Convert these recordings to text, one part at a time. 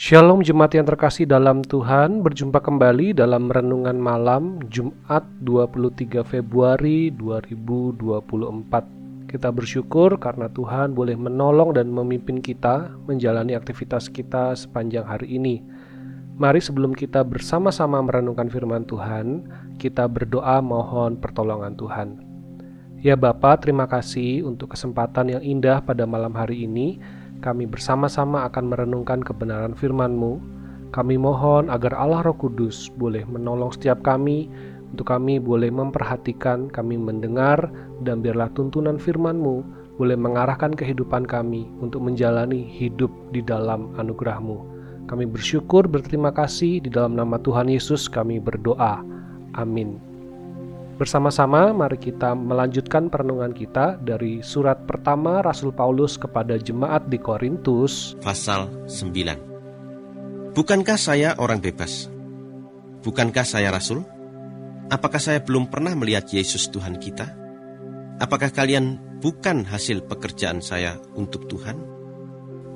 Shalom jemaat yang terkasih dalam Tuhan, berjumpa kembali dalam renungan malam Jumat 23 Februari 2024. Kita bersyukur karena Tuhan boleh menolong dan memimpin kita menjalani aktivitas kita sepanjang hari ini. Mari sebelum kita bersama-sama merenungkan firman Tuhan, kita berdoa mohon pertolongan Tuhan. Ya Bapa, terima kasih untuk kesempatan yang indah pada malam hari ini kami bersama-sama akan merenungkan kebenaran firman-Mu. Kami mohon agar Allah Roh Kudus boleh menolong setiap kami, untuk kami boleh memperhatikan, kami mendengar, dan biarlah tuntunan firman-Mu boleh mengarahkan kehidupan kami untuk menjalani hidup di dalam anugerah-Mu. Kami bersyukur, berterima kasih, di dalam nama Tuhan Yesus kami berdoa. Amin. Bersama-sama mari kita melanjutkan perenungan kita dari surat pertama Rasul Paulus kepada jemaat di Korintus pasal 9. Bukankah saya orang bebas? Bukankah saya rasul? Apakah saya belum pernah melihat Yesus Tuhan kita? Apakah kalian bukan hasil pekerjaan saya untuk Tuhan?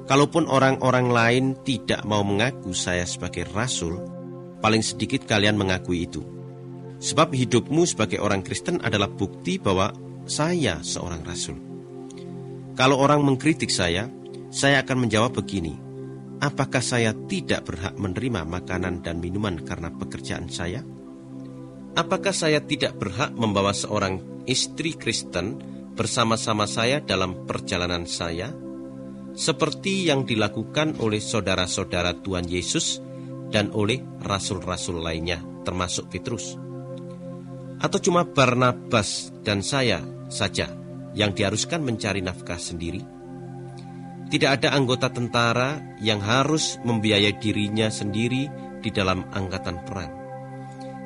Kalaupun orang-orang lain tidak mau mengaku saya sebagai rasul, paling sedikit kalian mengakui itu Sebab hidupmu sebagai orang Kristen adalah bukti bahwa saya seorang rasul. Kalau orang mengkritik saya, saya akan menjawab begini: Apakah saya tidak berhak menerima makanan dan minuman karena pekerjaan saya? Apakah saya tidak berhak membawa seorang istri Kristen bersama-sama saya dalam perjalanan saya, seperti yang dilakukan oleh saudara-saudara Tuhan Yesus dan oleh rasul-rasul lainnya, termasuk Petrus? Atau cuma Barnabas dan saya saja yang diharuskan mencari nafkah sendiri? Tidak ada anggota tentara yang harus membiayai dirinya sendiri di dalam angkatan perang.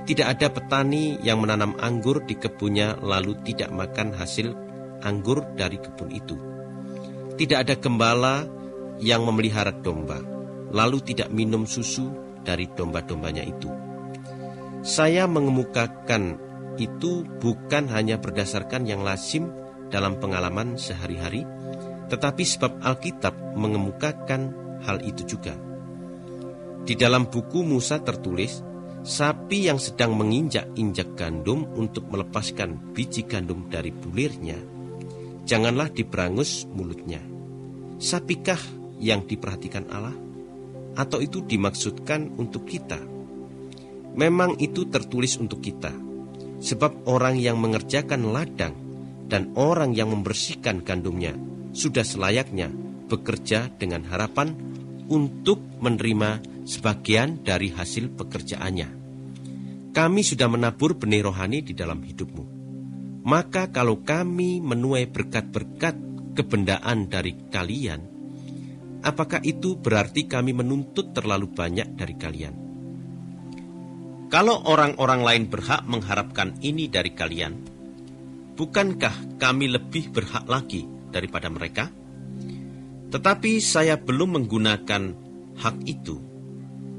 Tidak ada petani yang menanam anggur di kebunnya lalu tidak makan hasil anggur dari kebun itu. Tidak ada gembala yang memelihara domba, lalu tidak minum susu dari domba-dombanya itu. Saya mengemukakan itu bukan hanya berdasarkan yang lazim dalam pengalaman sehari-hari, tetapi sebab Alkitab mengemukakan hal itu juga. Di dalam buku Musa tertulis, sapi yang sedang menginjak-injak gandum untuk melepaskan biji gandum dari bulirnya, janganlah diberangus mulutnya. Sapikah yang diperhatikan Allah? Atau itu dimaksudkan untuk kita? Memang itu tertulis untuk kita Sebab orang yang mengerjakan ladang dan orang yang membersihkan gandumnya sudah selayaknya bekerja dengan harapan untuk menerima sebagian dari hasil pekerjaannya. Kami sudah menabur benih rohani di dalam hidupmu. Maka kalau kami menuai berkat-berkat kebendaan dari kalian, apakah itu berarti kami menuntut terlalu banyak dari kalian? Kalau orang-orang lain berhak mengharapkan ini dari kalian, bukankah kami lebih berhak lagi daripada mereka? Tetapi saya belum menggunakan hak itu.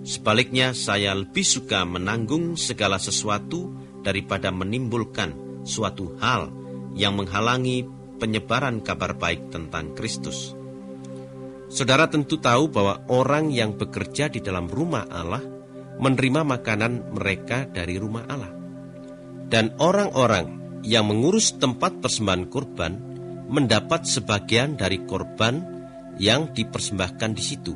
Sebaliknya, saya lebih suka menanggung segala sesuatu daripada menimbulkan suatu hal yang menghalangi penyebaran kabar baik tentang Kristus. Saudara tentu tahu bahwa orang yang bekerja di dalam rumah Allah menerima makanan mereka dari rumah Allah. Dan orang-orang yang mengurus tempat persembahan kurban mendapat sebagian dari korban yang dipersembahkan di situ.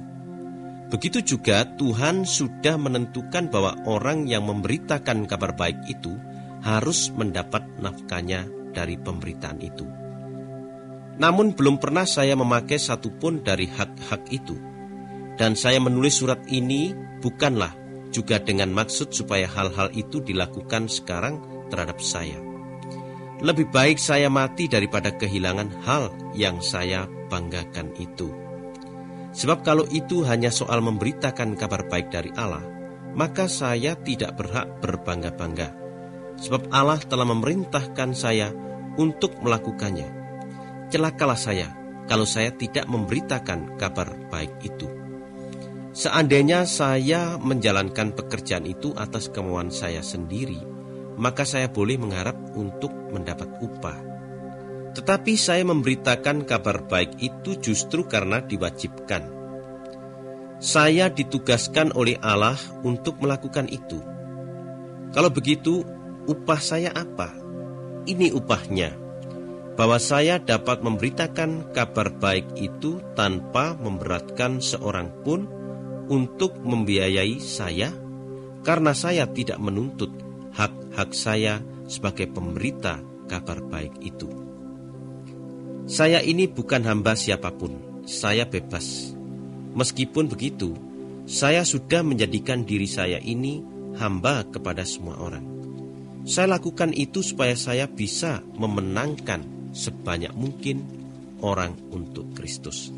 Begitu juga Tuhan sudah menentukan bahwa orang yang memberitakan kabar baik itu harus mendapat nafkahnya dari pemberitaan itu. Namun belum pernah saya memakai satupun dari hak-hak itu. Dan saya menulis surat ini bukanlah juga dengan maksud supaya hal-hal itu dilakukan sekarang terhadap saya. Lebih baik saya mati daripada kehilangan hal yang saya banggakan itu. Sebab kalau itu hanya soal memberitakan kabar baik dari Allah, maka saya tidak berhak berbangga-bangga. Sebab Allah telah memerintahkan saya untuk melakukannya. Celakalah saya kalau saya tidak memberitakan kabar baik itu. Seandainya saya menjalankan pekerjaan itu atas kemauan saya sendiri, maka saya boleh mengharap untuk mendapat upah. Tetapi saya memberitakan kabar baik itu justru karena diwajibkan. Saya ditugaskan oleh Allah untuk melakukan itu. Kalau begitu, upah saya apa? Ini upahnya, bahwa saya dapat memberitakan kabar baik itu tanpa memberatkan seorang pun untuk membiayai saya, karena saya tidak menuntut hak-hak saya sebagai pemberita kabar baik itu. Saya ini bukan hamba siapa pun, saya bebas Meskipun begitu, saya sudah menjadikan diri saya ini hamba kepada semua orang. Saya lakukan itu supaya saya bisa memenangkan sebanyak mungkin orang untuk Kristus.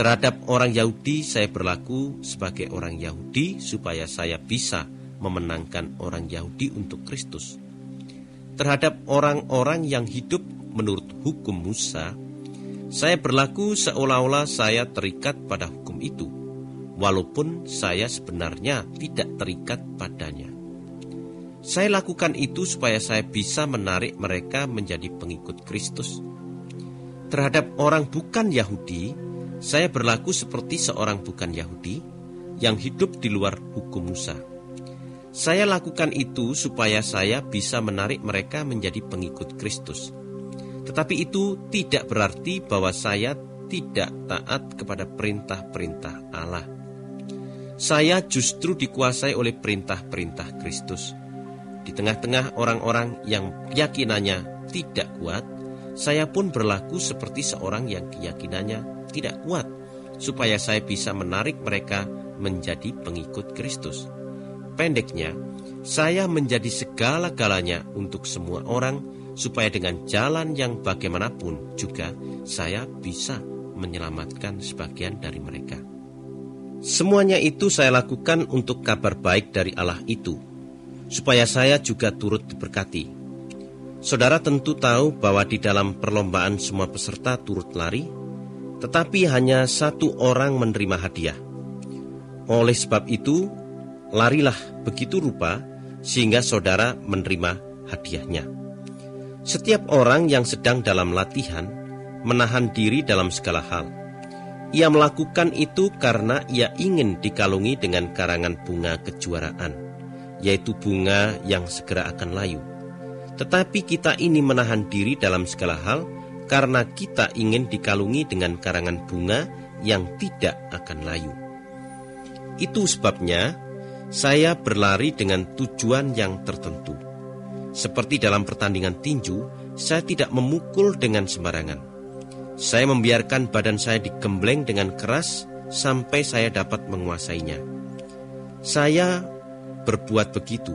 Terhadap orang Yahudi, saya berlaku sebagai orang Yahudi supaya saya bisa memenangkan orang Yahudi untuk Kristus. Terhadap orang-orang yang hidup menurut hukum Musa, saya berlaku seolah-olah saya terikat pada hukum itu, walaupun saya sebenarnya tidak terikat padanya. Saya lakukan itu supaya saya bisa menarik mereka menjadi pengikut Kristus. Terhadap orang bukan Yahudi, saya berlaku seperti seorang bukan Yahudi yang hidup di luar hukum Musa. Saya lakukan itu supaya saya bisa menarik mereka menjadi pengikut Kristus tetapi itu tidak berarti bahwa saya tidak taat kepada perintah-perintah Allah. Saya justru dikuasai oleh perintah-perintah Kristus. Di tengah-tengah orang-orang yang keyakinannya tidak kuat, saya pun berlaku seperti seorang yang keyakinannya tidak kuat, supaya saya bisa menarik mereka menjadi pengikut Kristus. Pendeknya, saya menjadi segala-galanya untuk semua orang supaya dengan jalan yang bagaimanapun juga saya bisa menyelamatkan sebagian dari mereka. Semuanya itu saya lakukan untuk kabar baik dari Allah itu, supaya saya juga turut diberkati. Saudara tentu tahu bahwa di dalam perlombaan semua peserta turut lari, tetapi hanya satu orang menerima hadiah. Oleh sebab itu, larilah begitu rupa sehingga saudara menerima hadiahnya. Setiap orang yang sedang dalam latihan menahan diri dalam segala hal. Ia melakukan itu karena ia ingin dikalungi dengan karangan bunga kejuaraan, yaitu bunga yang segera akan layu. Tetapi kita ini menahan diri dalam segala hal karena kita ingin dikalungi dengan karangan bunga yang tidak akan layu. Itu sebabnya saya berlari dengan tujuan yang tertentu seperti dalam pertandingan tinju, saya tidak memukul dengan sembarangan. Saya membiarkan badan saya digembleng dengan keras sampai saya dapat menguasainya. Saya berbuat begitu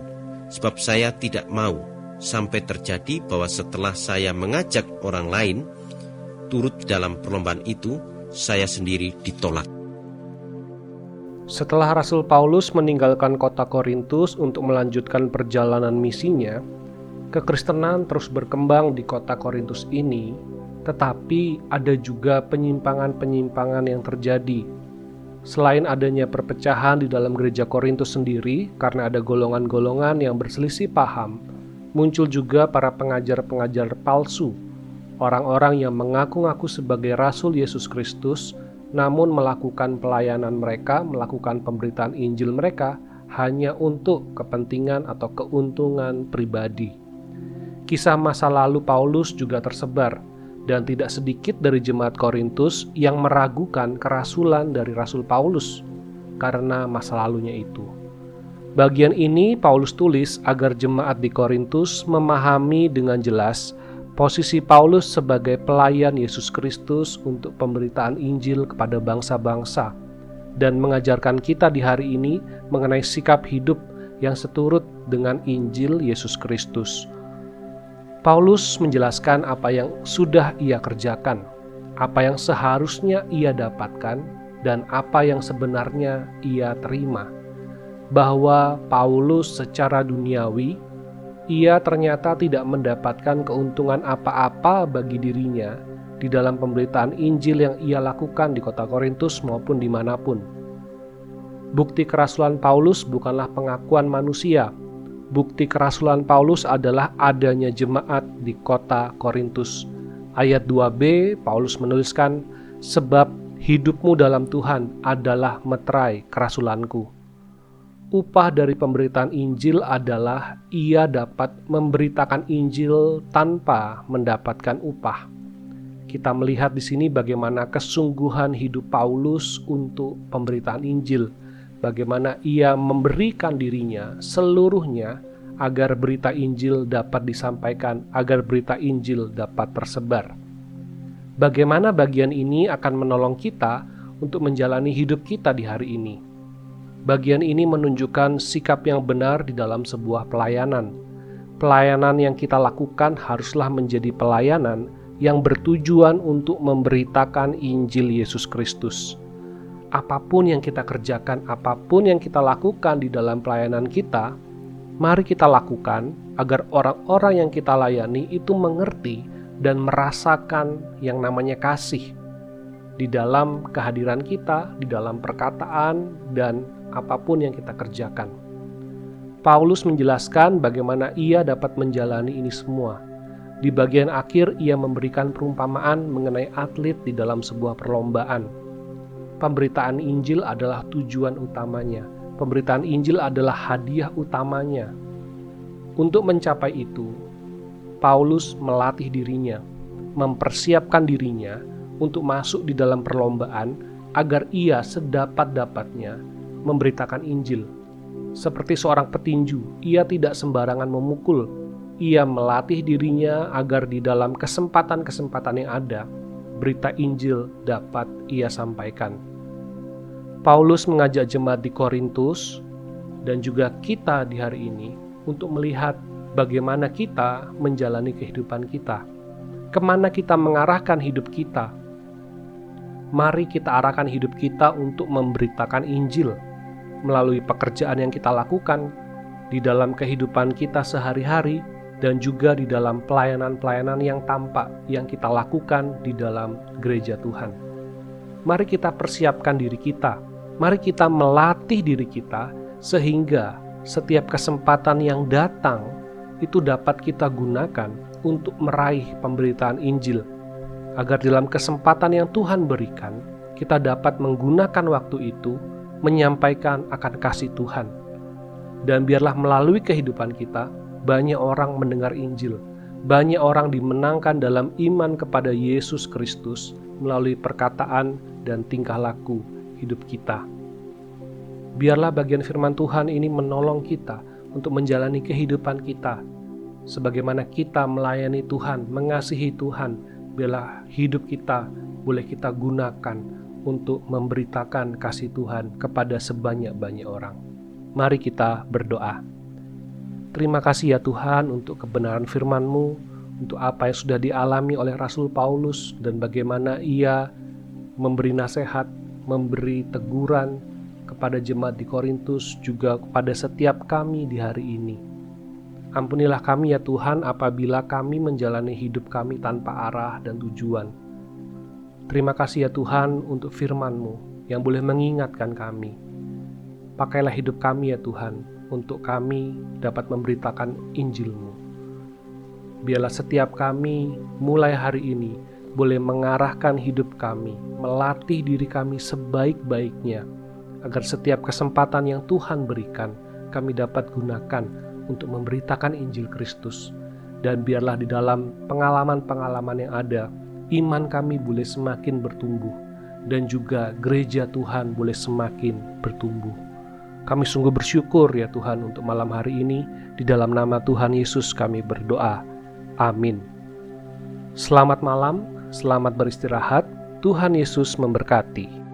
sebab saya tidak mau sampai terjadi bahwa setelah saya mengajak orang lain turut dalam perlombaan itu, saya sendiri ditolak. Setelah Rasul Paulus meninggalkan kota Korintus untuk melanjutkan perjalanan misinya, Kekristenan terus berkembang di kota Korintus ini, tetapi ada juga penyimpangan-penyimpangan yang terjadi. Selain adanya perpecahan di dalam gereja Korintus sendiri karena ada golongan-golongan yang berselisih paham, muncul juga para pengajar-pengajar palsu, orang-orang yang mengaku-ngaku sebagai rasul Yesus Kristus namun melakukan pelayanan mereka, melakukan pemberitaan Injil mereka hanya untuk kepentingan atau keuntungan pribadi. Kisah masa lalu Paulus juga tersebar, dan tidak sedikit dari jemaat Korintus yang meragukan kerasulan dari Rasul Paulus karena masa lalunya itu. Bagian ini Paulus tulis agar jemaat di Korintus memahami dengan jelas posisi Paulus sebagai pelayan Yesus Kristus untuk pemberitaan Injil kepada bangsa-bangsa dan mengajarkan kita di hari ini mengenai sikap hidup yang seturut dengan Injil Yesus Kristus. Paulus menjelaskan apa yang sudah ia kerjakan, apa yang seharusnya ia dapatkan, dan apa yang sebenarnya ia terima. Bahwa Paulus secara duniawi, ia ternyata tidak mendapatkan keuntungan apa-apa bagi dirinya di dalam pemberitaan Injil yang ia lakukan di kota Korintus maupun di mana pun. Bukti kerasulan Paulus bukanlah pengakuan manusia, bukti kerasulan Paulus adalah adanya jemaat di kota Korintus. Ayat 2b, Paulus menuliskan, Sebab Hidupmu dalam Tuhan adalah meterai kerasulanku. Upah dari pemberitaan Injil adalah ia dapat memberitakan Injil tanpa mendapatkan upah. Kita melihat di sini bagaimana kesungguhan hidup Paulus untuk pemberitaan Injil, bagaimana ia memberikan dirinya seluruhnya agar berita Injil dapat disampaikan, agar berita Injil dapat tersebar. Bagaimana bagian ini akan menolong kita untuk menjalani hidup kita di hari ini? Bagian ini menunjukkan sikap yang benar di dalam sebuah pelayanan. Pelayanan yang kita lakukan haruslah menjadi pelayanan yang bertujuan untuk memberitakan Injil Yesus Kristus. Apa pun yang kita kerjakan, apa pun yang kita lakukan di dalam pelayanan kita, mari kita lakukan agar orang-orang yang kita layani itu mengerti dan merasakan yang namanya kasih di dalam kehadiran kita, di dalam perkataan, dan apa pun yang kita kerjakan. Paulus menjelaskan bagaimana ia dapat menjalani ini semua. Di bagian akhir, ia memberikan perumpamaan mengenai atlet di dalam sebuah perlombaan. Pemberitaan Injil adalah tujuan utamanya Pemberitaan Injil adalah hadiah utamanya. Untuk mencapai itu, Paulus melatih dirinya, mempersiapkan dirinya untuk masuk di dalam perlombaan agar ia sedapat-dapatnya memberitakan Injil. Seperti seorang petinju, ia tidak sembarangan memukul. Ia melatih dirinya agar di dalam kesempatan-kesempatan yang ada, berita Injil dapat ia sampaikan. Paulus mengajak jemaat di Korintus dan juga kita di hari ini untuk melihat bagaimana kita menjalani kehidupan kita, ke mana kita mengarahkan hidup kita. Mari kita arahkan hidup kita untuk memberitakan Injil melalui pekerjaan yang kita lakukan di dalam kehidupan kita sehari-hari dan juga di dalam pelayanan-pelayanan yang tampak yang kita lakukan di dalam gereja Tuhan. Mari kita persiapkan diri kita mari kita melatih diri kita sehingga setiap kesempatan yang datang itu dapat kita gunakan untuk meraih pemberitaan Injil, agar dalam kesempatan yang Tuhan berikan, kita dapat menggunakan waktu itu menyampaikan akan kasih Tuhan. Dan biarlah melalui kehidupan kita, banyak orang mendengar Injil, banyak orang dimenangkan dalam iman kepada Yesus Kristus melalui perkataan dan tingkah laku hidup kita. Biarlah bagian firman Tuhan ini menolong kita untuk menjalani kehidupan kita. Sebagaimana kita melayani Tuhan, mengasihi Tuhan, biarlah hidup kita boleh kita gunakan untuk memberitakan kasih Tuhan kepada sebanyak-banyak orang. Mari kita berdoa. Terima kasih ya Tuhan untuk kebenaran firman-Mu, untuk apa yang sudah dialami oleh Rasul Paulus dan bagaimana ia memberi nasihat memberi teguran kepada jemaat di Korintus juga kepada setiap kami di hari ini. Ampunilah kami ya Tuhan apabila kami menjalani hidup kami tanpa arah dan tujuan. Terima kasih ya Tuhan untuk firman-Mu yang boleh mengingatkan kami. Pakailah hidup kami ya Tuhan untuk kami dapat memberitakan Injil-Mu. Biarlah setiap kami mulai hari ini boleh mengarahkan hidup kami, melatih diri kami sebaik-baiknya, agar setiap kesempatan yang Tuhan berikan, kami dapat gunakan untuk memberitakan Injil Kristus. Dan biarlah di dalam pengalaman-pengalaman yang ada, iman kami boleh semakin bertumbuh, dan juga gereja Tuhan boleh semakin bertumbuh. Kami sungguh bersyukur ya Tuhan untuk malam hari ini, di dalam nama Tuhan Yesus kami berdoa. Amin. Selamat malam, Selamat beristirahat, Tuhan Yesus memberkati.